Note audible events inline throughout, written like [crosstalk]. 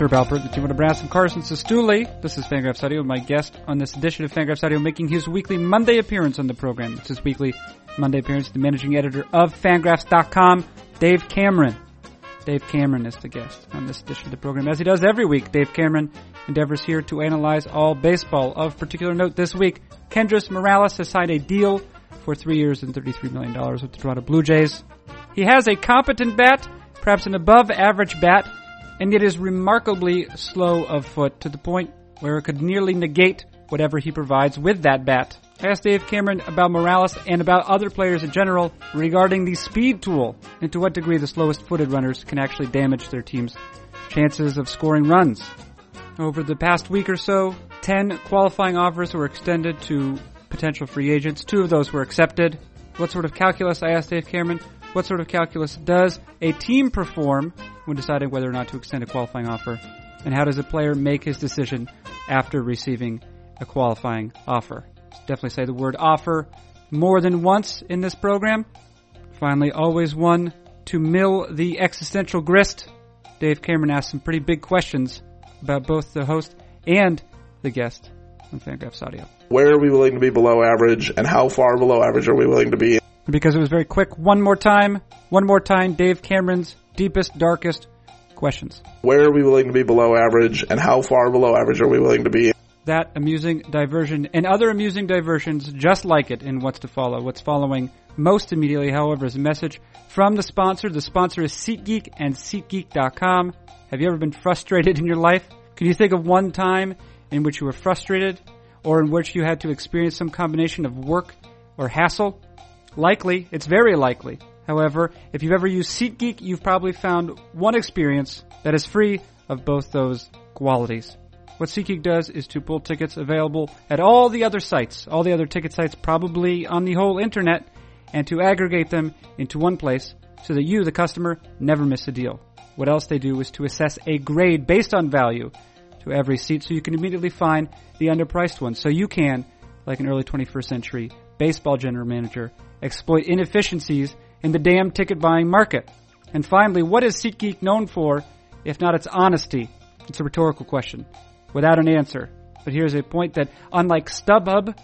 Herb Alpert, the of Nebraska from Carson Cistulli. This is Fangraphs Audio. My guest on this edition of Fangraphs Audio making his weekly Monday appearance on the program. It's his weekly Monday appearance, the managing editor of Fangraphs.com, Dave Cameron. Dave Cameron is the guest on this edition of the program. As he does every week, Dave Cameron endeavors here to analyze all baseball. Of particular note this week, Kendrys Morales has signed a deal for three years and $33 million with the Toronto Blue Jays. He has a competent bat, perhaps an above average bat, and yet is remarkably slow of foot to the point where it could nearly negate whatever he provides with that bat. I asked Dave Cameron about Morales and about other players in general regarding the speed tool and to what degree the slowest footed runners can actually damage their team's chances of scoring runs. Over the past week or so, 10 qualifying offers were extended to potential free agents. Two of those were accepted. What sort of calculus, I asked Dave Cameron, what sort of calculus does a team perform when deciding whether or not to extend a qualifying offer? And how does a player make his decision after receiving a qualifying offer? Definitely say the word offer more than once in this program. Finally, always one to mill the existential grist. Dave Cameron asked some pretty big questions about both the host and the guest on Fangraphs Audio. Where are we willing to be below average, and how far below average are we willing to be? Because it was very quick, one more time, one more time, Dave Cameron's deepest, darkest questions. Where are we willing to be below average, and how far below average are we willing to be? That amusing diversion and other amusing diversions just like it in what's to follow. What's following most immediately, however, is a message from the sponsor. The sponsor is SeatGeek and SeatGeek.com. Have you ever been frustrated in your life? Can you think of one time in which you were frustrated or in which you had to experience some combination of work or hassle? Likely, it's very likely. However, if you've ever used SeatGeek, you've probably found one experience that is free of both those qualities. What SeatGeek does is to pull tickets available at all the other sites, all the other ticket sites probably on the whole internet, and to aggregate them into one place so that you, the customer, never miss a deal. What else they do is to assess a grade based on value to every seat so you can immediately find the underpriced one. So you can, like an early 21st century baseball general manager, exploit inefficiencies in the damn ticket buying market. And finally, what is SeatGeek known for if not its honesty? It's a rhetorical question without an answer. But here's a point that unlike StubHub,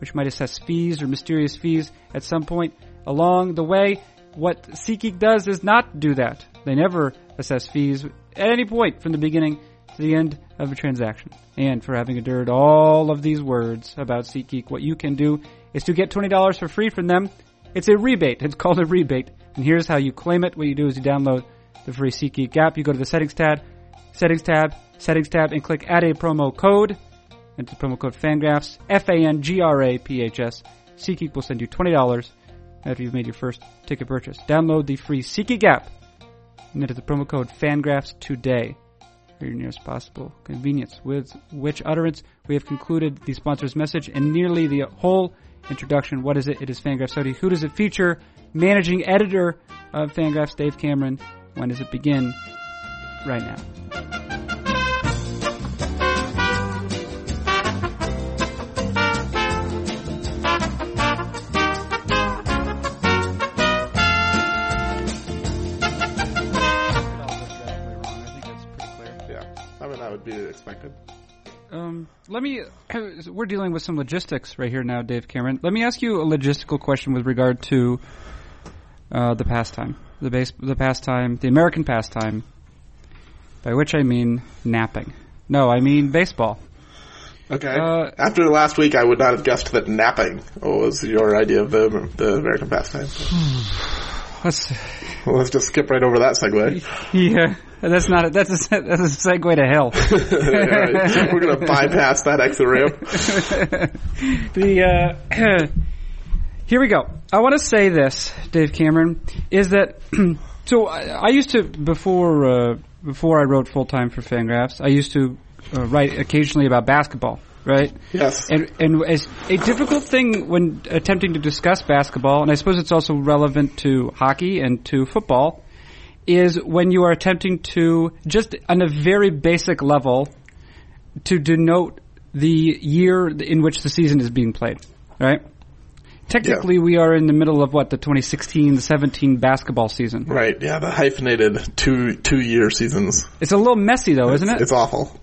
which might assess fees or mysterious fees at some point along the way, what SeatGeek does is not do that. They never assess fees at any point from the beginning to the end of a transaction. And for having endured all of these words about SeatGeek, what you can do is to get $20 for free from them. It's a rebate. It's called a rebate. And here's how you claim it. What you do is you download the free SeatGeek app. You go to the settings tab, settings tab, settings tab, and click add a promo code. Enter the promo code FANGRAPHS, F-A-N-G-R-A-P-H-S. SeatGeek will send you $20 after you've made your first ticket purchase. Download the free SeatGeek app and enter the promo code FANGRAPHS today your nearest possible convenience. With which utterance we have concluded the sponsor's message and nearly the whole introduction. What is it? It is Fangraphs Audio. Who does it feature? Managing editor of Fangraphs, Dave Cameron. When does it begin? Right now. Yeah, I mean that would be expected. Um, let me. We're dealing with some logistics right here now, Dave Cameron. Let me ask you a logistical question with regard to uh, the pastime, the base, the pastime, the American pastime, by which I mean napping. No, I mean baseball. Okay. Uh, After last week, I would not have guessed that napping was your idea of the the American pastime. Let's. [laughs] Well, let's just skip right over that segue. [laughs] Yeah, that's not. A, that's a [laughs] that's a segue to hell. Yeah, We're gonna bypass that exit ramp. the uh, [clears throat] here we go. I want to say this, Dave Cameron, is that [clears throat] so I, I used to before uh, before I wrote full time for Fangraphs, I used to uh, write occasionally about basketball, right? Yes. And and as a difficult thing when attempting to discuss basketball, and I suppose it's also relevant to hockey and to football, is when you are attempting to just on a very basic level to denote the year in which the season is being played, right? technically we are in the middle of what the 2016-17 basketball season. Right. Yeah. The hyphenated two two year seasons. It's a little messy though, isn't it? It's awful.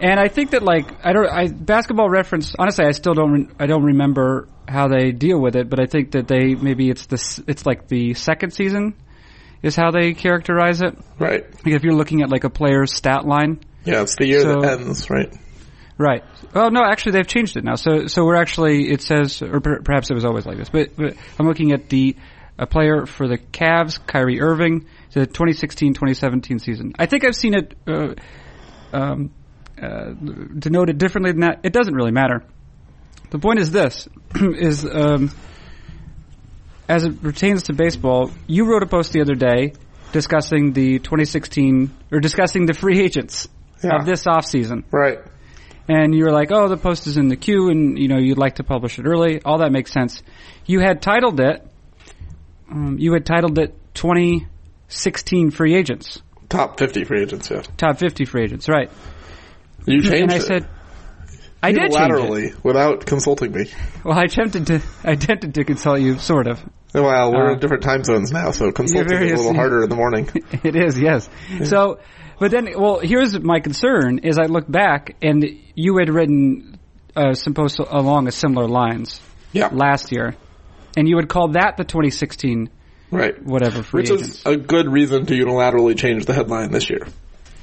And I think that like I don't I basketball reference honestly I still don't re- I don't remember how they deal with it, but I think that they maybe it's the it's like the second season is how they characterize it. Right. Like if you're looking at like a player's stat line. Yeah. It's the year So- that ends. Right. Right. Oh no, actually they've changed it now. So so we're actually it says or per- perhaps it was always like this, but, but I'm looking at the a player for the Cavs, Kyrie Irving, the 2016-2017 season. I think I've seen it uh, um, uh, denoted differently than that. It doesn't really matter. The point is this: [clears throat] is um, as it pertains to baseball, you wrote a post the other day discussing the 2016 or discussing the free agents Yeah. of this offseason Right. and you were like, "Oh, the post is in the queue, and you know you'd like to publish it early." All that makes sense. You had titled it. Um, you had titled it 2016 free agents, Top fifty free agents. Yeah. top 50 free agents, right? You changed and I it. said, "I did change it." without consulting me. Well, I attempted to. I attempted to consult you, sort of. Well, we're Uh, in different time zones now, so consulting is a little [laughs] harder in the morning. [laughs] it is, yes. So, but then, well, here's my concern: is I look back and you had written uh, some posts along a similar lines Yeah. last year, and you had called that the 2016 Right. whatever free Which agents. is a good reason to unilaterally change the headline this year.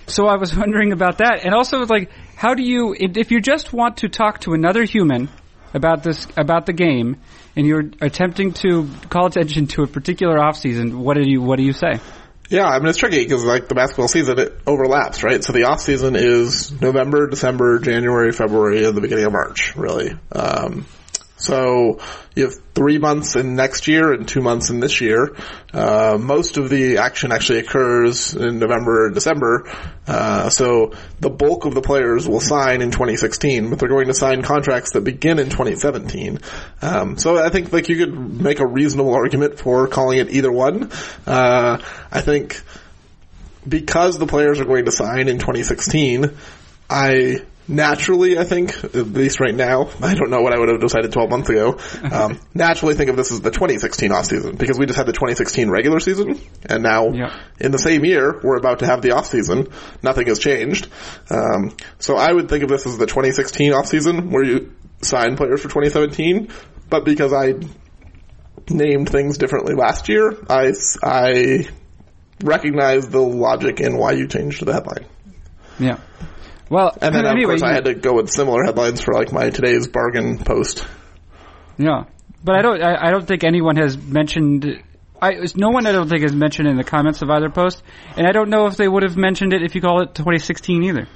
So I was [laughs] wondering about that, and also like, how do you, if, you just want to talk to another human about this, about the game, and you're attempting to call attention to a particular off season, what do you, what do you say? Yeah, I mean it's tricky because like the basketball season, it overlaps, right? So the off season is November, December, January, February, and the beginning of March, really. Um, so you have three months in next year and two months in this year. Uh, most of the action actually occurs in November and December. Uh, so the bulk of the players will sign in 2016, but they're going to sign contracts that begin in 2017. Um, so I think like you could make a reasonable argument for calling it either one. Uh, I think because the players are going to sign in 2016, I naturally, I think, at least right now, I don't know what I would have decided 12 months ago, um, [laughs] naturally think of this as the 2016 off season because we just had the 2016 regular season and now Yeah. in the same year we're about to have the off season. Nothing has changed. Um, so I would think of this as the 2016 off season where you sign players for 2017, but because I named things differently last year, I, I recognize the logic in why you changed the headline. Yeah. Well, And then anyway, of course I had to go with similar headlines for like my today's bargain post. Yeah, but I don't. I, I don't think anyone has mentioned. I no one I don't think has mentioned in the comments of either post, and I don't know if they would have mentioned it if you call it 2016 either.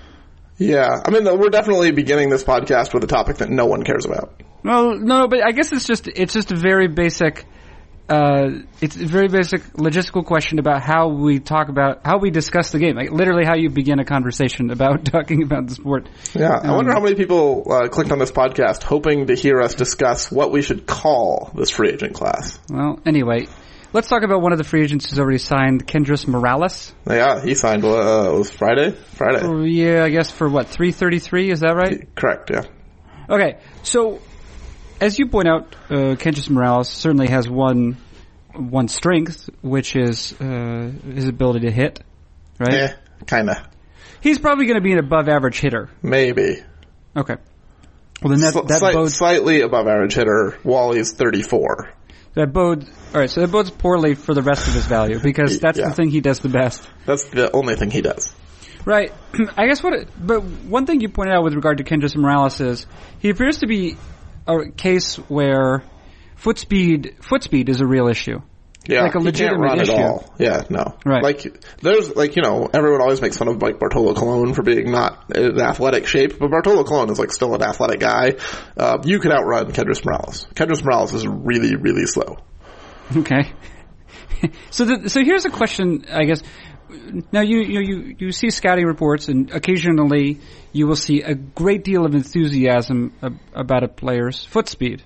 Yeah, I mean we're definitely beginning this podcast with a topic that no one cares about. Well, no, but I guess it's just it's just a very basic. Uh, it's a very basic logistical question about how we talk about how we discuss the game, like literally how you begin a conversation about [laughs] talking about the sport. Yeah, I wonder how many people uh, clicked on this podcast hoping to hear us discuss what we should call this free agent class. Well, anyway, let's talk about one of the free agents who's already signed, Kendrys Morales. Yeah, he signed. Uh, it was Friday. Friday. Oh, yeah, I guess for what 333 is that right? Correct. Yeah. Okay, so as you point out, uh, Kendrys Morales certainly has one one strength, which is uh, his ability to hit. Right? Eh, kinda. He's probably going to be an above average hitter. Maybe. Okay. Well, then that Sli- that bodes slightly above average hitter while he's 34. that bodes. All right, so that bodes poorly for the rest of his value because that's Yeah. the thing he does the best. That's the only thing he does. Right. [clears throat] I guess what, it, but one thing you pointed out with regard to Kendrys Morales is he appears to be a case where foot speed, foot speed is a real issue. Yeah, Like a legitimate run issue. at all. Yeah, no. Right. Like there's like you know everyone always makes fun of like Bartolo Colon for being not in athletic shape, but Bartolo Colon is like still an athletic guy. Uh, you could outrun Kendrys Morales. Kendrys Morales is really really slow. Okay. [laughs] so the, so here's a question, I guess. Now you, you you you see scouting reports, and occasionally you will see a great deal of enthusiasm ab- about a player's foot speed.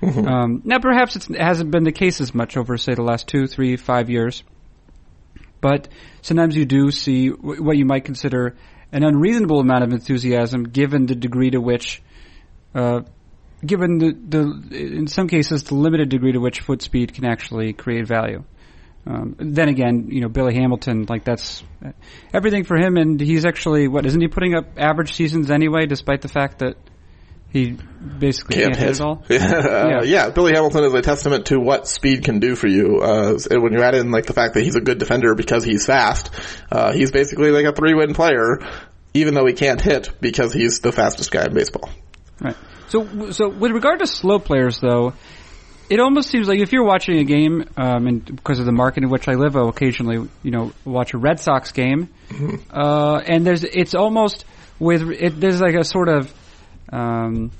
Um, now, perhaps it's, it hasn't been the case as much over, say, the last two, three, five years. But sometimes you do see w- what you might consider an unreasonable amount of enthusiasm, given the degree to which uh, given the, the in some cases the limited degree to which foot speed can actually create value. Um, then again, you know Billy Hamilton, like that's everything for him, and he's actually what isn't he putting up average seasons anyway, despite the fact that he basically can't, can't hit. hit at all. [laughs] yeah. yeah, Billy Hamilton is a testament to what speed can do for you. Uh, when you add in like the fact that he's a good defender because he's fast, uh, he's basically like a three-win player, even though he can't hit because he's the fastest guy in baseball. Right. So, so with regard to slow players, though, it almost seems like if you're watching a game, um, and because of the market in which I live, I'll occasionally, you know, watch a Red Sox game, mm-hmm. uh, and there's, it's almost with, it, there's like a sort of um,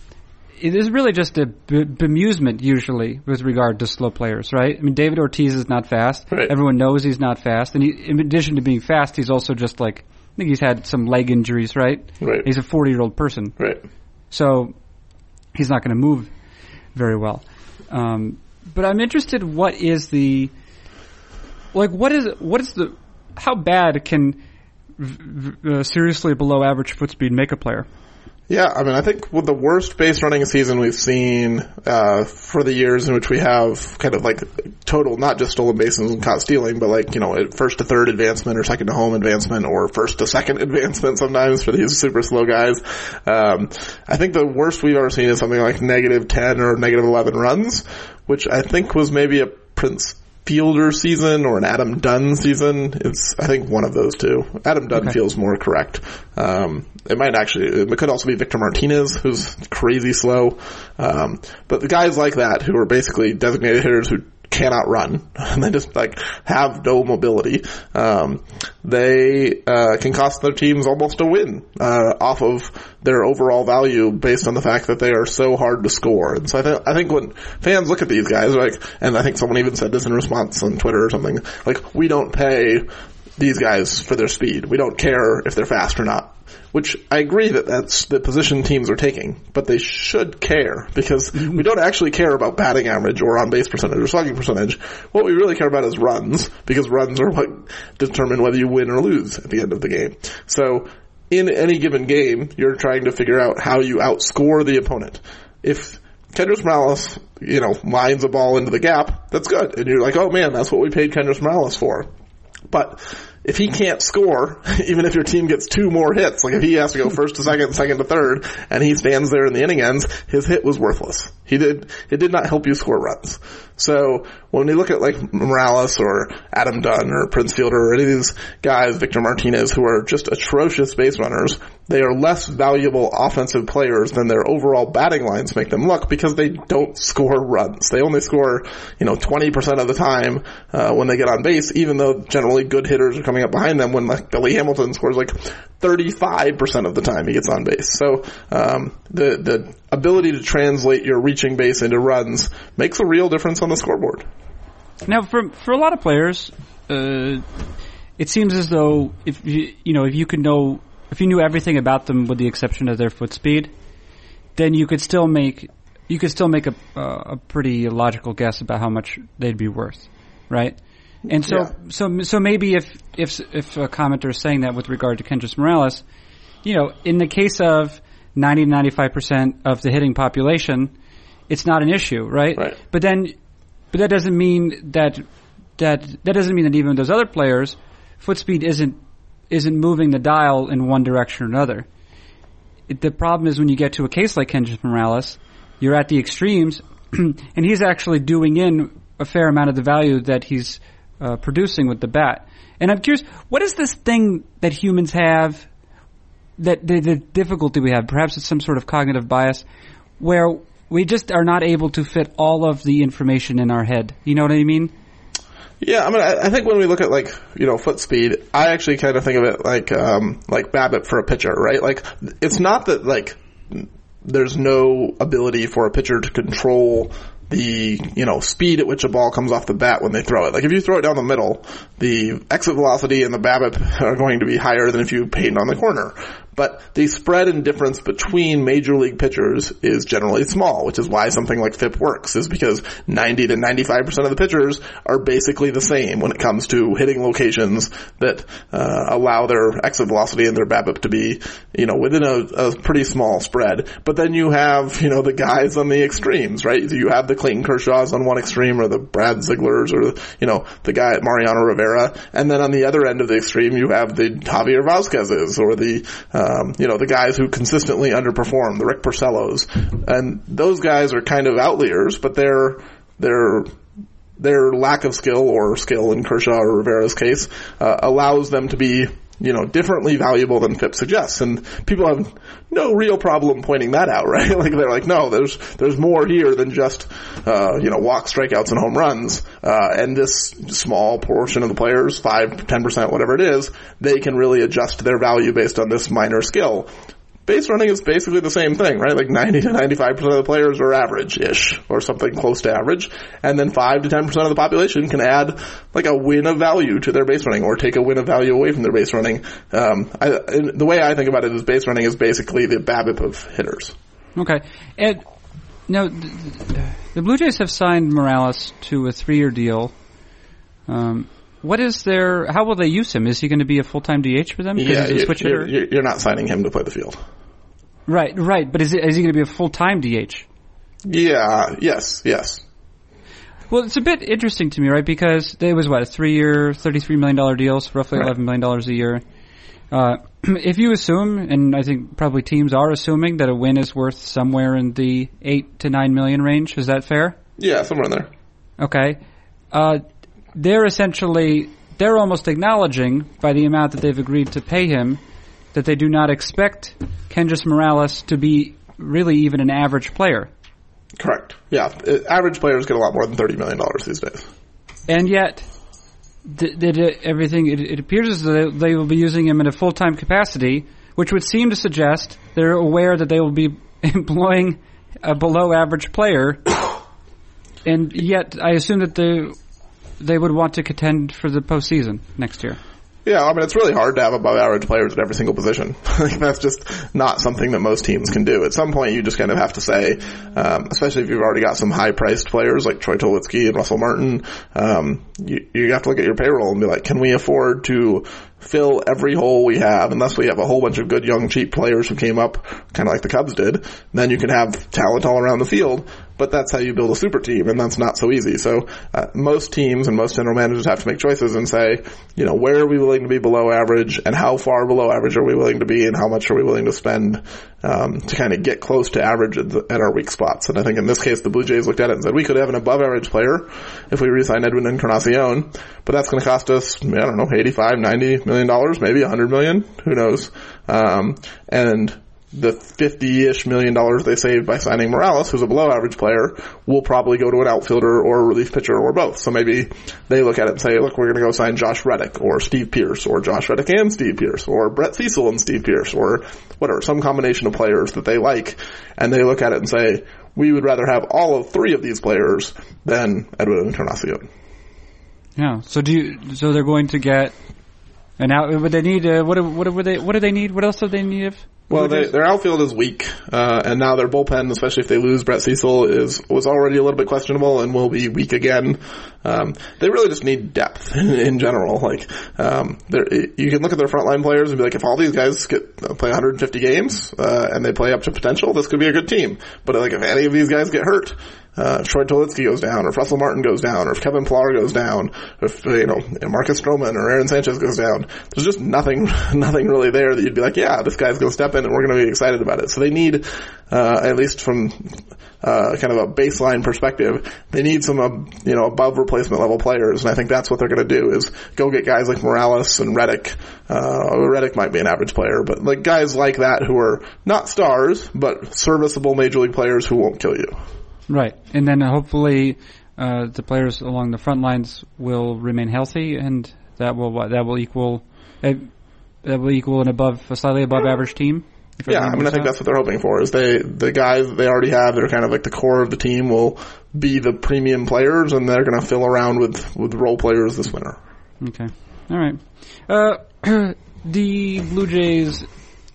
it is really just a b- bemusement usually with regard to slow players, right? I mean, David Ortiz is not fast. Right. Everyone knows he's not fast, and he, in addition to being fast, he's also just like I think he's had some leg injuries, right? Right. He's a forty-year-old person, right? So he's not going to move very well. Um, but I'm interested. What is the like? What is what is the how bad can uh, seriously below average foot speed make a player? Yeah, I mean, I think with the worst base running season we've seen uh, for the years in which we have kind of like total, not just stolen bases and caught stealing, but like you know, first to third advancement or second to home advancement or first to second [laughs] advancement sometimes for these super slow guys. Um, I think the worst we've ever seen is something like negative ten or negative eleven runs, which I think was maybe a Prince Fielder season or an Adam Dunn season. It's, I think, one of those two. Adam Dunn okay. feels more correct. Um, it might actually, it could also be Victor Martinez, who's crazy slow. Um, but the guys like that who are basically designated hitters who cannot run [laughs] and they just like have no mobility. Um, they uh, can cost their teams almost a win uh, off of their overall value based on the fact that they are so hard to score. And so I, th- I think when fans look at these guys, like, and I think someone even said this in response on Twitter or something, like we don't pay these guys for their speed. We don't care if they're fast or not which I agree that that's the position teams are taking, but they should care because mm-hmm. we don't actually care about batting average or on base percentage or slugging percentage. What we really care about is runs because runs are what determine whether you win or lose at the end of the game. So in any given game, you're trying to figure out how you outscore the opponent. If Kendrys Morales, you know, lines a ball into the gap, that's good. And you're like, oh man, that's what we paid Kendrys Morales for. But if he can't score, [laughs] even if your team gets two more hits, like if he has to go first to second, second to third, and he stands there in the inning ends, his hit was worthless. He did, it did not help you score runs. So when we look at like Morales or Adam Dunn or Prince Fielder or any of these guys, Victor Martinez, who are just atrocious base runners, they are less valuable offensive players than their overall batting lines make them look because they don't score runs. They only score, you know, 20% of the time, uh, when they get on base, even though generally good hitters are coming up behind them when like Billy Hamilton scores like 35% of the time he gets on base. So, um, the, the ability to translate your reaching base into runs makes a real difference on the scoreboard. Now, for, for a lot of players, uh, it seems as though if you, you know, if you could know, if you knew everything about them with the exception of their foot speed, then you could still make, you could still make a, uh, a pretty logical guess about how much they'd be worth, right? And so, yeah. so, so maybe if, if, if a commenter is saying that with regard to Kendrys Morales, you know, in the case of 90 to 95% of the hitting population, it's not an issue, right? Right. But then, but that doesn't mean that, that, that doesn't mean that even those other players, foot speed isn't, isn't moving the dial in one direction or another. It, the problem is when you get to a case like Kendrys Morales, you're at the extremes, [clears throat] and he's actually doing in a fair amount of the value that he's uh, producing with the bat. And I'm curious, what is this thing that humans have that the, the difficulty we have? Perhaps it's some sort of cognitive bias where we just are not able to fit all of the information in our head. You know what I mean? Yeah, I mean, I, I think when we look at like you know foot speed, I actually kind of think of it like um, like BABIP for a pitcher, right? Like it's not that like there's no ability for a pitcher to control the, you know, speed at which a ball comes off the bat when they throw it. Like if you throw it down the middle, the exit velocity and the BABIP are going to be higher than if you paint on the corner. But the spread and difference between major league pitchers is generally small, which is why something like FIP works, is because 90 to 95% of the pitchers are basically the same when it comes to hitting locations that uh, allow their exit velocity and their BABIP to be, you know, within a, a pretty small spread. But then you have, you know, the guys on the extremes, right? You have the Clayton Kershaws on one extreme or the Brad Zieglers or, you know, the guy at Mariano Rivera. And then on the other end of the extreme, you have the Javier Vazquez's or the, um, you know, the guys who consistently underperform, the Rick Porcellos. And those guys are kind of outliers, but they're, they're, their lack of skill or skill in Kershaw or Rivera's case, uh, allows them to be you know, differently valuable than FIP suggests. And people have no real problem pointing that out, [laughs] right? like they're like, no, there's, there's more here than just, uh, you know, walk strikeouts and home runs. Uh, and this small portion of the players, 5, 10%, whatever it is, they can really adjust their value based on this minor skill base running is basically the same thing, right? Like 90 to 95% of the players are average-ish, or something close to average, and then 5 to 10% of the population can add like a win of value to their base running, or take a win of value away from their base running. Um, I, the way I think about it is base running is basically the BABIP of hitters. Okay. And now, the Blue Jays have signed Morales to a three-year deal. Um, what is their? How will they use him? Is he going to be a full time DH for them? Yeah, switch you're. You're not signing him to play the field. Right, right. But is, it, is he going to be a full time DH? Yeah. Yes. Yes. Well, it's a bit interesting to me, right? Because it was what a three-year, thirty-three million dollar deals, roughly right. eleven million dollars a year. Uh, [clears throat] if you assume, and I think probably teams are assuming that a win is worth somewhere in the eight to nine million range, is that fair? Yeah, somewhere in there. Okay. Uh, they're essentially they're almost acknowledging by the amount that they've agreed to pay him that they do not expect Kendrys Morales to be really even an average player. Correct. Yeah, uh, average players get a lot more than thirty million dollars these days. And yet, th- th- everything it, it, appears as though they will be using him in a full time capacity, which would seem to suggest they're aware that they will be [laughs] employing a below average player. [coughs] and yet, I assume that the they would want to contend for the postseason next year. Yeah, I mean, it's really hard to have above average players at every single position. [laughs] Like that's just not something that most teams can do. At some point, you just kind of have to say, um, especially if you've already got some high priced players like Troy Tulowitzki and Russell Martin, um, you, you have to look at your payroll and be like, can we afford to fill every hole we have unless we have a whole bunch of good young cheap players who came up kind of like the Cubs did. Then you can have talent all around the field but that's how you build a super team, and that's not so easy. So uh, most teams and most general managers have to make choices and say, you know, where are we willing to be below average, and how far below average are we willing to be, and how much are we willing to spend um, to kind of get close to average at, the, at, our weak spots. And I think in this case, the Blue Jays looked at it and said we could have an above average player if we resign Edwin Encarnacion, but that's going to cost us, I don't know, 85, 90 million dollars, maybe 100 million, who knows. Um, and the 50-ish million dollars they saved by signing Morales, who's a below average player, will probably go to an outfielder or a relief pitcher or both. So maybe they look at it and say, look, we're going to go sign Josh Reddick or Steve Pearce or Josh Reddick and Steve Pearce or Brett Cecil and Steve Pearce or whatever, some combination of players that they like. And they look at it and say, we would rather have all of three of these players than Edwin Encarnacion. Yeah. So do you, so they're going to get, and now would they need, uh, what, what, what, they, what do they need? What else do they need? Well, they, their outfield is weak, uh, and now their bullpen, especially if they lose Brett Cecil, is was already a little bit questionable and will be weak again. Um, they really just need depth in, [laughs] in general. Like, um, you can look at their frontline players and be like, if all these guys get uh, play 150 games uh, and they play up to potential, this could be a good team. But like, if any of these guys get hurt, uh, Troy Tulowitzki goes down, or if Russell Martin goes down, or if Kevin Pillar goes down, if, you know, Marcus Stroman or Aaron Sanchez goes down, there's just nothing, [laughs] nothing really there that you'd be like, yeah, this guy's gonna step in and we're gonna be excited about it. So they need, uh, at least from, uh, kind of a baseline perspective, they need some, uh, you know, above replacement level players, and I think that's what they're gonna do is go get guys like Morales and Reddick. Uh, Reddick might be an average player, but like guys like that who are not stars, but serviceable major league players who won't kill you. Right, and then hopefully uh, the players along the front lines will remain healthy, and that will that will equal uh, that will equal an above a slightly above average team. Yeah, I mean, I think that's what they're hoping for. Is they the guys they already have that are kind of like the core of the team will be the premium players, and they're going to fill around with with role players this winter. Okay, all right. Uh, [clears throat] the Blue Jays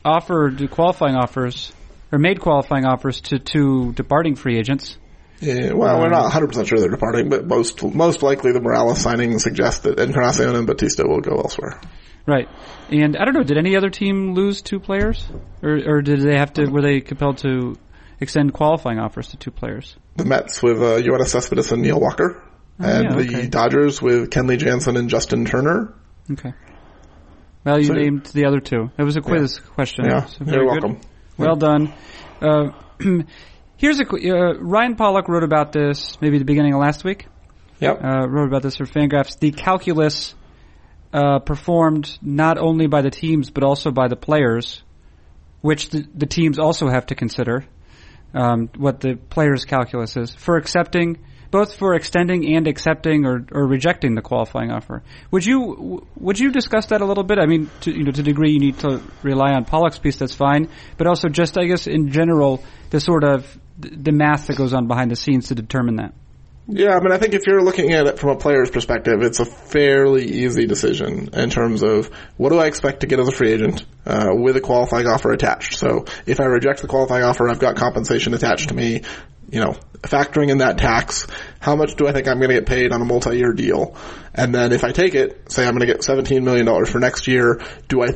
offered qualifying offers or made qualifying offers to two departing free agents. Yeah, well, we're not 100% sure they're departing, but most most likely the Morales signing suggests that Encarnacion and Bautista will go elsewhere. Right. And I don't know, did any other team lose two players? Or, or did they have to, were they compelled to extend qualifying offers to two players? The Mets with uh, Yoenis Cespedes and Neil Walker. Oh, and yeah, the. Dodgers with Kenley Jansen and Justin Turner. Okay. Well, you So- named the other two. It was a quiz question. Yeah, so very you're good. welcome. Well done. Uh, [clears throat] here's a uh, Ryan Pollock wrote about this maybe the beginning of last week. Yep. Uh, wrote about this for Fangraphs. The calculus uh, performed not only by the teams but also by the players, which the, the teams also have to consider. Um, what the players' calculus is for accepting, both for extending and accepting or, or rejecting the qualifying offer. Would you would you discuss that a little bit? I mean, to, you know, to degree you need to rely on Pollock's piece, that's fine. But also, just I guess in general, the sort of the math that goes on behind the scenes to determine that. Yeah, I mean, I think if you're looking at it from a player's perspective, it's a fairly easy decision in terms of what do I expect to get as a free agent uh, with a qualifying offer attached. So if I reject the qualifying offer, I've got compensation attached to me. You know, factoring in that tax, how much do I think I'm going to get paid on a multi-year deal? And then if I take it, say I'm going to get $17 million for next year, do I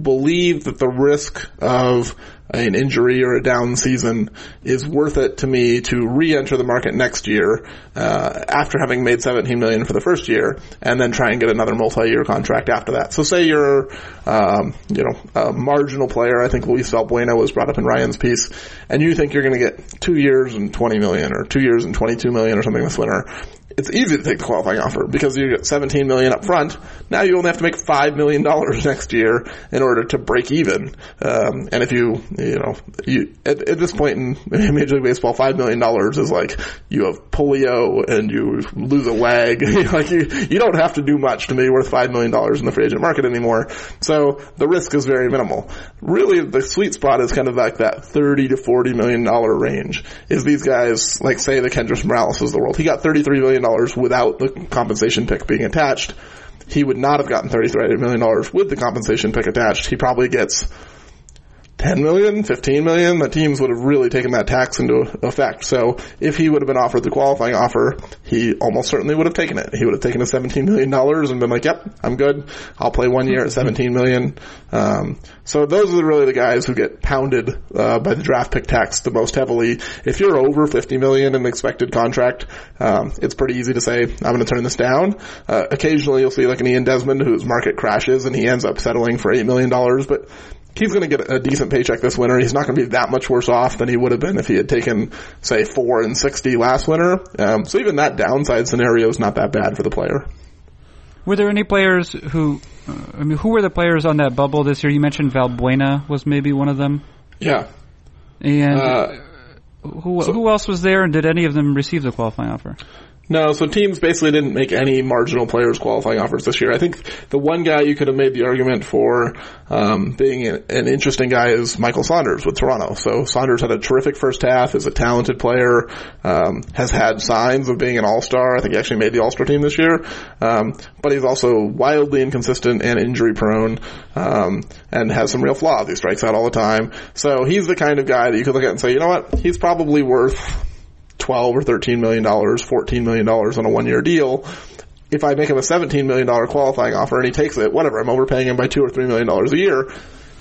believe that the risk of an injury or a down season is worth it to me to re-enter the market next year uh, after having made 17 million for the first year, and then try and get another multi-year contract after that. So, say you're, um, you know, a marginal player. I think Luis Valbuena was brought up in Ryan's piece, and you think you're going to get two years and 20 million, or two years and 22 million, or something this winter it's easy to take the qualifying offer because you get 17 million up front. Now you only have to make five million dollars [laughs] next year in order to break even. Um, and if you, you know, you at, at this point in [laughs] Major League Baseball, five million dollars is like you have polio and you lose a leg. [laughs] like you, you don't have to do much to be worth five million dollars in the free agent market anymore. So the risk is very minimal. Really, the sweet spot is kind of like that 30 to 40 million dollar range. Is these guys like say the Kendrick Morales of the world? He got 33 million dollars without the compensation pick being attached. He would not have gotten 33 million dollars with the compensation pick attached. He probably gets 10 million, 15 million, the teams would have really taken that tax into effect. So if he would have been offered the qualifying offer, he almost certainly would have taken it. He would have taken the 17 million dollars and been like, yep, I'm good. I'll play one year at 17 million. Um, so those are really the guys who get pounded, uh, by the draft pick tax the most heavily. If you're over 50 million in expected contract, um, it's pretty easy to say, I'm going to turn this down. Uh, occasionally you'll see like an Ian Desmond whose market crashes and he ends up settling for $8 million, but he's going to get a decent paycheck this winter. He's not going to be that much worse off than he would have been if he had taken, say, four and sixty last winter. Um, so even that downside scenario is not that bad for the player. Were there any players who, uh, I mean, who were the players on that bubble this year? You mentioned Valbuena was maybe one of them. Yeah. And Uh, who who else was there, and did any of them receive the qualifying offer? No, so teams basically didn't make any marginal players qualifying offers this year. I think the one guy you could have made the argument for um, being an, interesting guy is Michael Saunders with Toronto. So Saunders had a terrific first half, is a talented player, um, has had signs of being an all-star. I think he actually made the all-star team this year, um, but he's also wildly inconsistent and injury prone, um, and has some real flaws. He strikes out all the time. So he's the kind of guy that you could look at and say, you know what, he's probably worth 12 or 13 million dollars, 14 million dollars on a one year deal. If I make him a 17 million dollar qualifying offer and he takes it, whatever, I'm overpaying him by two or three million dollars a year.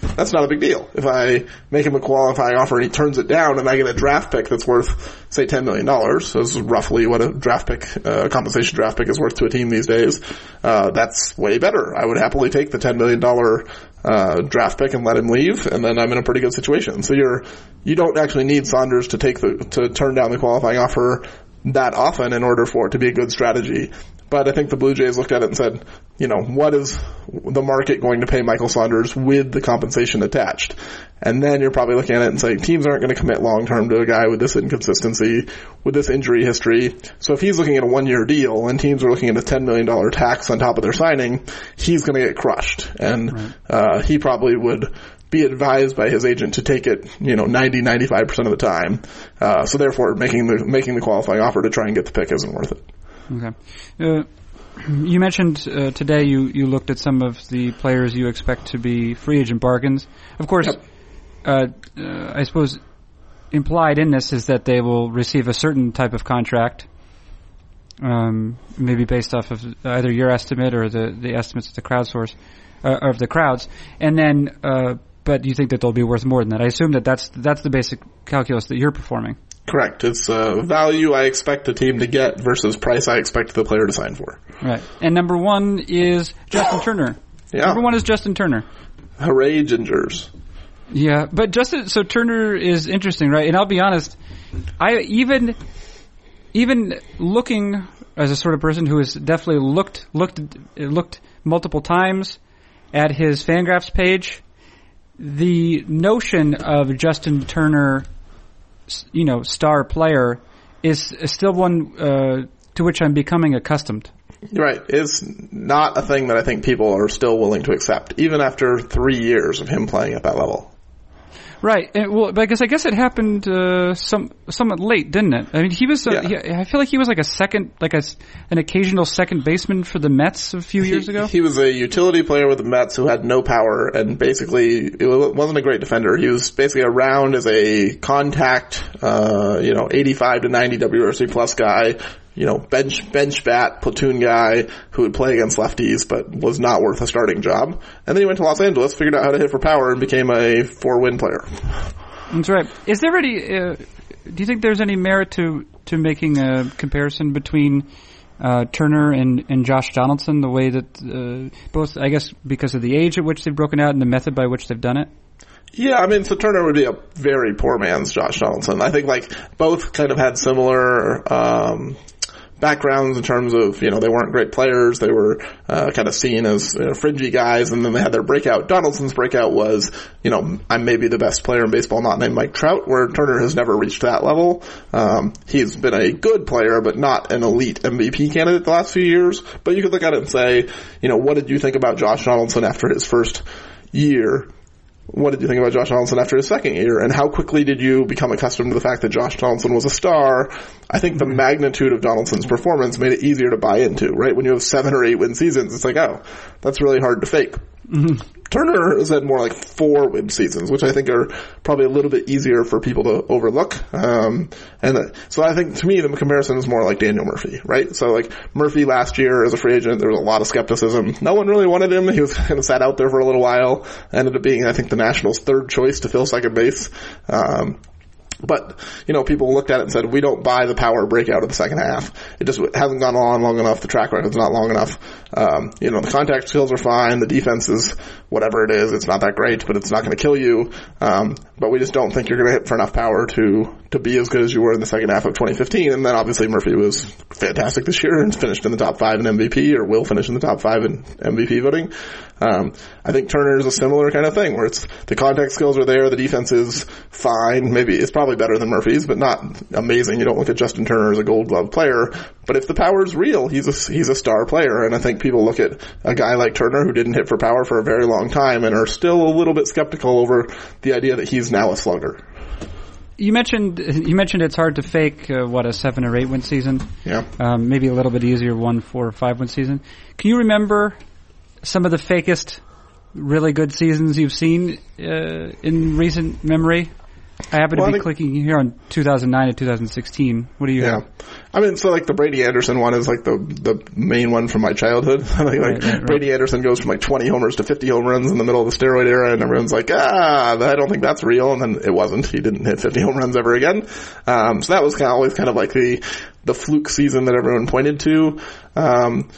That's not a big deal. If I make him a qualifying offer and he turns it down and I get a draft pick that's worth, say, $10 million, so this is roughly what a draft pick, uh, compensation draft pick is worth to a team these days, uh, that's way better. I would happily take the $10 million, uh, draft pick and let him leave, and then I'm in a pretty good situation. So you're, you don't actually need Saunders to take the, to turn down the qualifying offer that often in order for it to be a good strategy. But I think the Blue Jays looked at it and said, you know, what is the market going to pay Michael Saunders with the compensation attached? And then you're probably looking at it and saying teams aren't going to commit long term to a guy with this inconsistency, with this injury history. So if he's looking at a one year deal and teams are looking at a $10 million tax on top of their signing, he's going to get crushed. And, uh, he probably would be advised by his agent to take it, you know, 90, 95% of the time. Uh, so therefore making the, making the qualifying offer to try and get the pick isn't worth it. Okay. Uh, [clears throat] You mentioned uh, today you, you looked at some of the players you expect to be free agent bargains. Of course, Yep. uh, uh, I suppose implied in this is that they will receive a certain type of contract, um, maybe based off of either your estimate or the, the estimates of the crowdsource uh, of the crowds, and then. Uh, but you think that they'll be worth more than that? I assume that that's that's the basic calculus that you're performing. Correct. It's uh, value I expect the team to get versus price I expect the player to sign for. Right. And number one is Justin Turner. Yeah. Number one is Justin Turner. Hooray, Gingers. Yeah, but Justin, so Turner is interesting, right? And I'll be honest, I even, even looking as a sort of person who has definitely looked, looked, looked multiple times at his Fangraphs page, the notion of Justin Turner, you know, star player is still one, uh, to which I'm becoming accustomed. Right. It's not a thing that I think people are still willing to accept, even after three years of him playing at that level. Right. And, well, because I guess it happened uh, some somewhat late, didn't it? I mean, he was. Uh, Yeah. he, I feel like he was like a second, like a an occasional second baseman for the Mets a few years he, ago. He was a utility player with the Mets who had no power and basically it wasn't a great defender. He was basically around as a contact, uh, you know, 85 to 90 WRC plus guy, you know, bench, bench bat, platoon guy who would play against lefties but was not worth a starting job. And then he went to Los Angeles, figured out how to hit for power and became a four win player. That's right. Is there any? Uh, do you think there's any merit to to making a comparison between? Uh, Turner and, and Josh Donaldson, the way that uh, both, I guess, because of the age at which they've broken out and the method by which they've done it. Yeah, I mean, so Turner would be a very poor man's Josh Donaldson. I think like both kind of had similar, um, backgrounds in terms of, you know, they weren't great players. They were, uh, kind of seen as you know, fringy guys and then they had their breakout. Donaldson's breakout was, you know, I'm maybe the best player in baseball not named Mike Trout where Turner has never reached that level. Um, he's been a good player but not an elite MVP candidate the last few years. But you could look at it and say, you know, what did you think about Josh Donaldson after his first year? What did you think about Josh Donaldson after his second year, and how quickly did you become accustomed to the fact that Josh Donaldson was a star? I think the mm-hmm. magnitude of Donaldson's performance made it easier to buy into, right? When you have seven or eight win seasons, it's like, oh, that's really hard to fake. Mm-hmm. Turner has had more like four win seasons, which I think are probably a little bit easier for people to overlook. Um, and uh, so I think to me the comparison is more like Daniel Murphy, right? So like Murphy last year as a free agent, there was a lot of skepticism. No one really wanted him. He was [laughs] kind of sat out there for a little while. Ended up being, I think, the Nationals' third choice to fill second base. Um, but, you know, people looked at it and said, we don't buy the power breakout of the second half. It just hasn't gone on long enough. The track record's not long enough. Um, you know, the contact skills are fine. The defense is whatever it is. It's not that great, but it's not going to kill you. Um, but we just don't think you're going to hit for enough power to, to be as good as you were in the second half of 2015. And then obviously Murphy was fantastic this year and finished in the top five in MVP or will finish in the top five in MVP voting. Um, I think Turner is a similar kind of thing where it's the contact skills are there, the defense is fine. Maybe it's probably better than Murphy's, but not amazing. You don't look at Justin Turner as a Gold Glove player, but if the power is real, he's a he's a star player. And I think people look at a guy like Turner who didn't hit for power for a very long time and are still a little bit skeptical over the idea that he's now a slugger. You mentioned you mentioned it's hard to fake uh, what a seven or eight win season. Yeah. Um, maybe a little bit easier one four or five win season. Can you remember some of the fakest, really good seasons you've seen uh, in recent memory? I happen Well, to be think- clicking here on 2009 to 2016. What do you Yeah. have? I mean, so like the Brady Anderson one is like the the main one from my childhood. like, [laughs] like Right, right, right. Brady Anderson goes from like 20 homers to 50 home runs in the middle of the steroid era, and everyone's like, ah, I don't think that's real. And then it wasn't. He didn't hit 50 home runs ever again. Um, so that was kind of always kind of like the the fluke season that everyone pointed to. Um,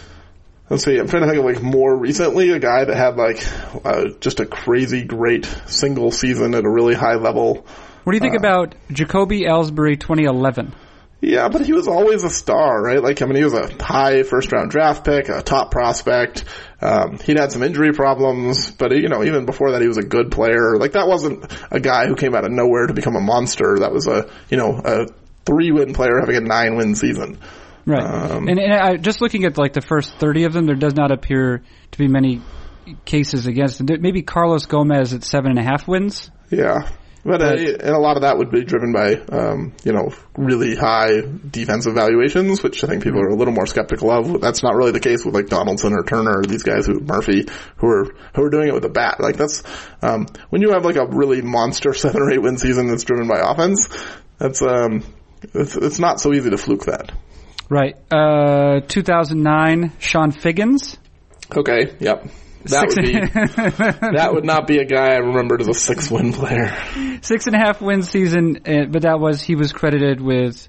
Let's see. I'm trying to think of like more recently a guy that had like uh, just a crazy great single season at a really high level. What do you think Uh, about Jacoby Ellsbury 2011? Yeah, but he was always a star, right? Like, I mean, he was a high first round draft pick, a top prospect. Um, he'd had some injury problems, but you know, even before that, he was a good player. Like, that wasn't a guy who came out of nowhere to become a monster. That was a, you know, a three win player having a nine win season. Right. Um, and and I, just looking at like the first 30 of them, there does not appear to be many cases against him. Maybe Carlos Gomez at seven and a half wins. Yeah. But, uh, and a lot of that would be driven by, um, you know, really high defensive valuations, which I think people are a little more skeptical of. That's not really the case with like Donaldson or Turner or these guys who, Murphy, who are, who are doing it with a bat. Like that's, um, when you have like a really monster [laughs] seven or eight win season that's driven by offense, that's, um, it's, it's not so easy to fluke that. Right. Uh, 2009, Chone Figgins. Okay. Yep. That Six would be, that would not be a guy I remembered as a six win player. Six and a half win season, uh, but that was he was credited with.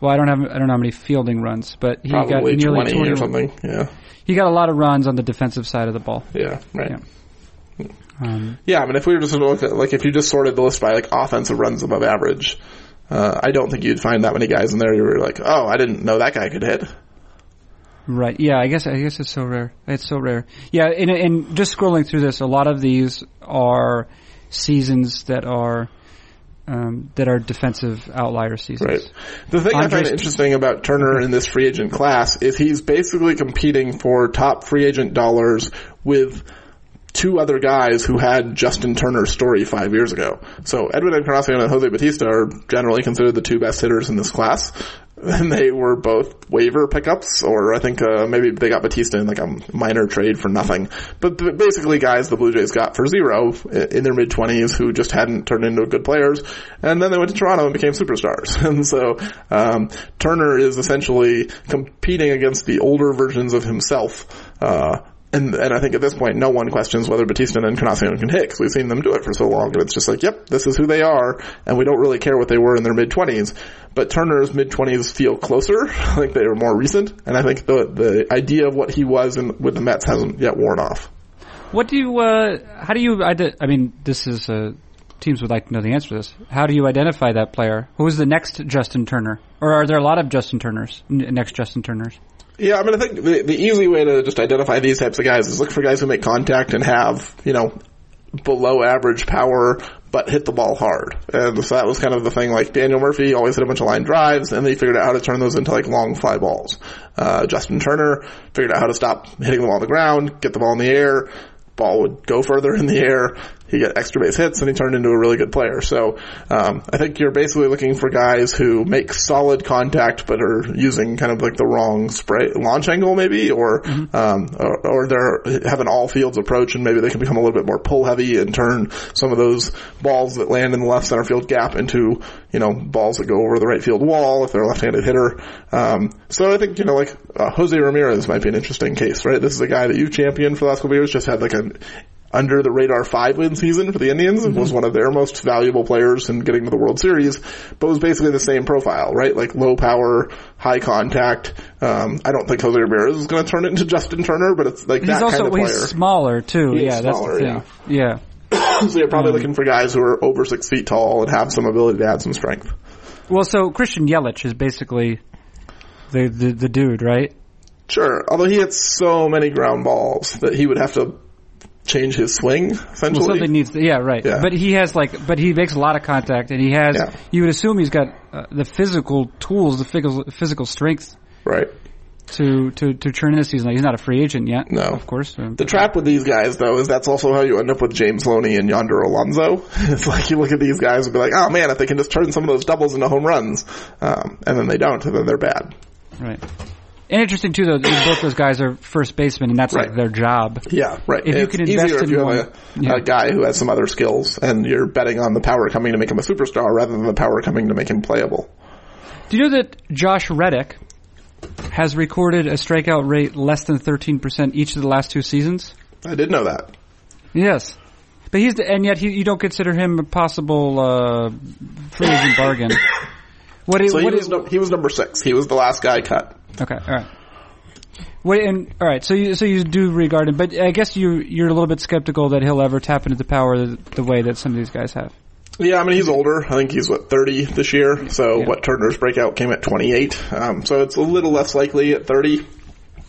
Well, I don't have I don't know how many fielding runs, but he got nearly 20 20 or something. Yeah. He got a lot of runs on the defensive side of the ball. Yeah. Right. Yeah. Um, Yeah, I mean, if we were just to look at, like, if you just sorted the list by, like, offensive runs above average, uh, I don't think you'd find that many guys in there you were like, oh, I didn't know that guy could hit. Right. Yeah. I guess. I guess it's so rare. It's so rare. Yeah. And, and just scrolling through this, a lot of these are seasons that are um, that are defensive outlier seasons. Right. The thing I find interesting about Turner in this free agent class is he's basically competing for top free agent dollars with two other guys who had Justin Turner's story five years ago. So Edwin Encarnacion and Jose Bautista are generally considered the two best hitters in this class. And [laughs] they were both waiver pickups, or I think uh, maybe they got Bautista in like a minor trade for nothing. But basically, guys the Blue Jays got for zero in their mid twenties who just hadn't turned into good players, and then they went to Toronto and became superstars. [laughs] And so um, Turner is essentially competing against the older versions of himself. Uh, and, and I think at this point, no one questions whether Bautista and Encarnacion can hit because we've seen them do it for so long. And it's just like, yep, this is who they are, and we don't really care what they were in their mid twenties. But Turner's mid twenties feel closer, [laughs] like they were more recent, and I think the the idea of what he was in, with the Mets hasn't yet worn off. What do you? Uh, how do you? ide- I mean, this is uh, teams would like to know the answer to this. How do you identify that player? Who is the next Justin Turner, or are there a lot of Justin Turners? Next Justin Turners. Yeah, I mean, I think the, the easy way to just identify these types of guys is look for guys who make contact and have, you know, below average power, but hit the ball hard. And so that was kind of the thing, like Daniel Murphy always hit a bunch of line drives, and they figured out how to turn those into like long fly balls. Uh, Justin Turner figured out how to stop hitting the ball on the ground, get the ball in the air, ball would go further in the air, he got extra base hits, and he turned into a really good player. So um, I think you're basically looking for guys who make solid contact, but are using kind of like the wrong spray launch angle, maybe, or um, or, or they're have an all fields approach, and maybe they can become a little bit more pull heavy and turn some of those balls that land in the left center field gap into you know balls that go over the right field wall if they're a left-handed hitter. Um, so I think you know like uh, Jose Ramirez might be an interesting case, right? This is a guy that you've championed for the last couple years, just had like a under the radar five win season for the Indians was one of their most valuable players in getting to the World Series, but was basically the same profile, right? Like low power, high contact. Um, I don't think Jose Ramirez is going to turn it into Justin Turner, but it's like He's that also kind of player. he's smaller too. He yeah, that's smaller, the thing. Yeah. [coughs] so you're probably looking for guys who are over six feet tall and have some ability to add some strength. Well, so Christian Yelich is basically the the, the dude, right? Sure, although he hits so many ground balls that he would have to change his swing essentially. Well, something needs. To, yeah, right. Yeah. But he has like, but he makes a lot of contact, and he has. Yeah. You would assume he's got uh, the physical tools, the physical physical strength right. to to to turn in a season. Like, he's not a free agent yet. No. of course. The trap with these guys, though, is that's also how you end up with James Loney and Yonder Alonso. [laughs] It's like you look at these guys and be like, oh man, if they can just turn some of those doubles into home runs, um, and then they don't, and then they're bad. right. And interesting too, though, both those guys are first basemen, and that's Right. like their job. Yeah, right. If you can invest easier if in you one- have a, yeah. a guy who has some other skills, and you're betting on the power coming to make him a superstar rather than the power coming to make him playable. Do you know that Josh Reddick has recorded a strikeout rate less than thirteen percent each of the last two seasons? I did know that. Yes. But he's the, and yet he, you don't consider him a possible uh, free agent bargain. [laughs] What is, So he what was, is no, he was number six. He was the last guy cut. okay? All right. Wait, and all right. So you so you do regard him, but I guess you you're a little bit skeptical that he'll ever tap into the power the, the way that some of these guys have. Yeah, I mean he's older. I think he's what 30 this year. So Yeah. what Turner's breakout came at 28. Um, so it's a little less likely at 30.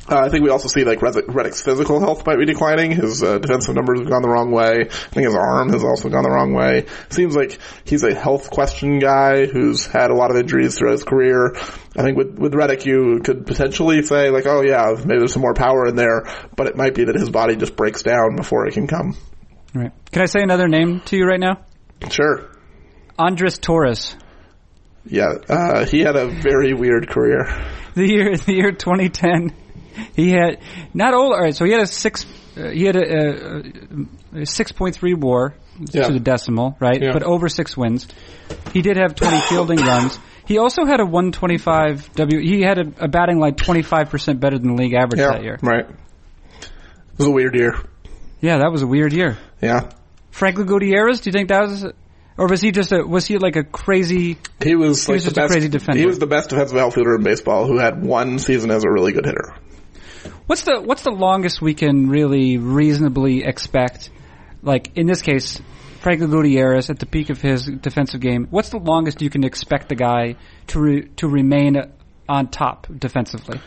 Uh, I think we also see like Red- Reddick's physical health might be declining. His uh, defensive numbers have gone the wrong way. I think his arm has also gone the wrong way. Seems like he's a health question guy who's had a lot of injuries throughout his career. I think with with Reddick, you could potentially say like, oh yeah, maybe there's some more power in there, but it might be that his body just breaks down before it can come. Right. Can I say another name to you right now? Sure. Andres Torres. Yeah, uh, he had a very weird career. The year, the year 2010, he had not all. All right, so he had a six. Uh, he had a, a, a 6.3 WAR Yeah. to the decimal, right? Yeah. But over six wins. He did have 20 fielding runs. He also had a 125 W. He had a, a batting like 25 percent better than the league average Yeah, that year. right. It was a weird year. Yeah, that was a weird year. Yeah, Franklin Gutierrez, do you think that was, or was he just a was he like a crazy? he was like was the just a best. crazy defender. He was the best defensive outfielder in baseball who had one season as a really good hitter. What's the what's the longest we can really reasonably expect? Like in this case, Franklin Gutierrez at the peak of his defensive game. What's the longest you can expect the guy to re, to remain on top defensively?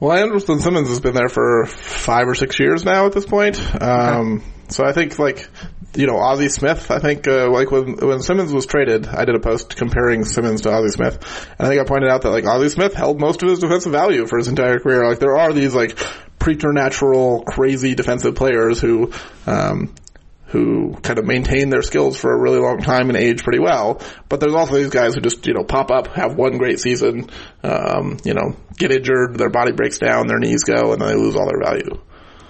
Well, Andrelton Simmons has been there for five or six years now at this point. Um, so I think like, you know, Ozzie Smith, I think, uh, like when, when Simmons was traded, I did a post comparing Simmons to Ozzie Smith. And I think I pointed out that like Ozzie Smith held most of his defensive value for his entire career. Like there are these like preternatural, crazy defensive players who, um, who kind of maintain their skills for a really long time and age pretty well. But there's also these guys who just, you know, pop up, have one great season, um, you know, get injured, their body breaks down, their knees go, and then they lose all their value.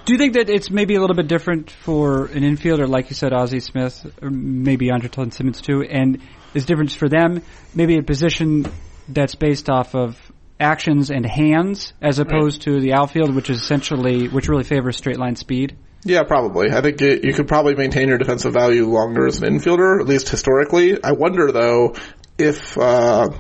Do you think that it's maybe a little bit different for an infielder, like you said, Ozzie Smith, or maybe Andre Andrelton Simmons too, and is difference for them maybe a position that's based off of actions and hands as opposed to the outfield, which is essentially which really favors straight line speed. Yeah, probably. I think it, you could probably maintain your defensive value longer as an infielder, at least historically. I wonder though if, uh,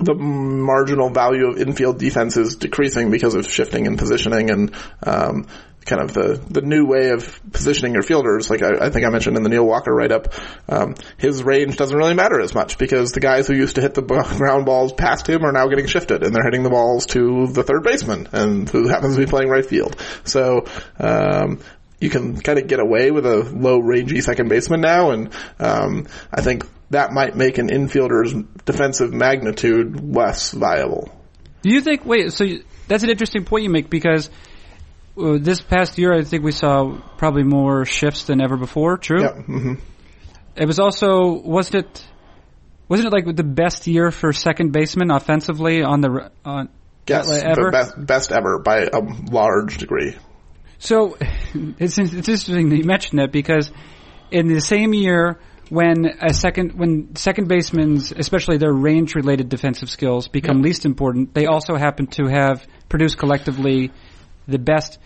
the marginal value of infield defense is decreasing because of shifting and positioning and, um, kind of the, the new way of positioning your fielders. Like I, I think I mentioned in the Neil Walker write-up, um, his range doesn't really matter as much because the guys who used to hit the ground balls past him are now getting shifted and they're hitting the balls to the third baseman and who happens to be playing right field. So, um, you can kind of get away with a low rangy second baseman now, and um, I think that might make an infielder's defensive magnitude less viable. Do you think? Wait, so you, that's an interesting point you make because uh, this past year, I think we saw probably more shifts than ever before. True. Yeah. hmm It was also wasn't it wasn't it like the best year for second baseman offensively on the on Yes, ever? best, best ever by a large degree. So [laughs] it's it's interesting that you mentioned that because in the same year when a second when second basemen's especially their range related defensive skills become least important, they also happen to have produced collectively the best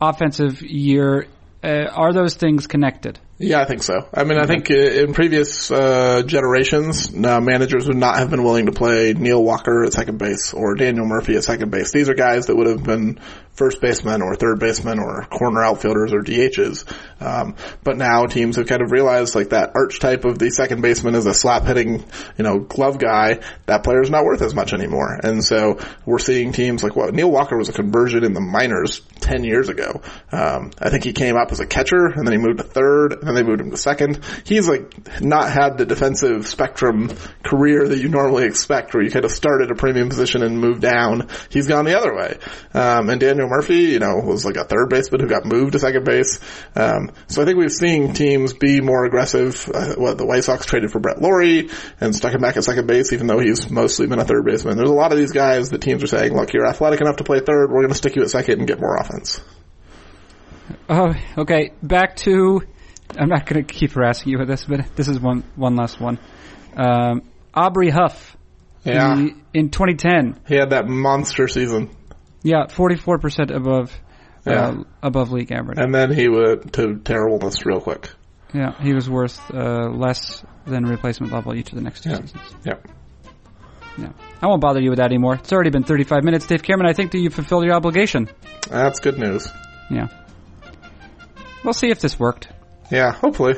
offensive year. Uh, are those things connected? Yeah, I think so. I mean, I think uh, in previous uh, generations, uh, managers would not have been willing to play Neil Walker at second base or Daniel Murphy at second base. These are guys that would have been first basemen or third basemen or corner outfielders or DHs. Um, but now teams have kind of realized like that archetype of the second baseman is a slap hitting, you know, glove guy, that player is not worth as much anymore. And so we're seeing teams like what Neil Walker was a conversion in the minors 10 years ago. Um, I think he came up as a catcher and then he moved to third and they moved him to second. He's like not had the defensive spectrum career that you normally expect where you kind of start at a premium position and move down. He's gone the other way. Um, and Daniel Murphy, you know, was like a third baseman who got moved to second base. Um, so I think we've seen teams be more aggressive. Uh, what the White Sox traded for Brett Lawrie and stuck him back at second base, even though he's mostly been a third baseman. There's a lot of these guys that teams are saying, look, you're athletic enough to play third. We're going to stick you at second and get more offense. Oh, okay. Back to. I'm not going to keep harassing you with this, but this is one one last one. Um, Aubrey Huff. Yeah. In 2010. He had that monster season. Yeah, 44% above uh, Yeah. above league average. And then he went to terribleness real quick. Yeah, he was worth uh, less than replacement level each of the next two Yeah. seasons. Yep. Yeah. I won't bother you with that anymore. It's already been 35 minutes. Dave Cameron, I think that you fulfilled your obligation. That's good news. Yeah. We'll see if this worked. Yeah, hopefully.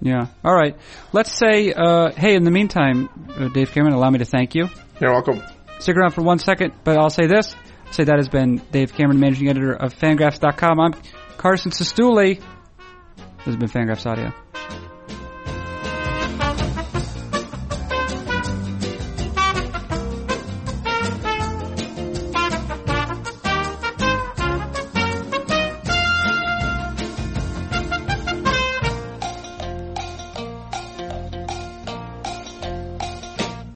Yeah. All right. Let's say, uh, hey, in the meantime, uh, Dave Cameron, allow me to thank you. You're welcome. Stick around for one second, but I'll say this. I'll say that has been Dave Cameron, managing editor of Fangraphs.com. I'm Carson Cistulli. This has been Fangraphs Audio.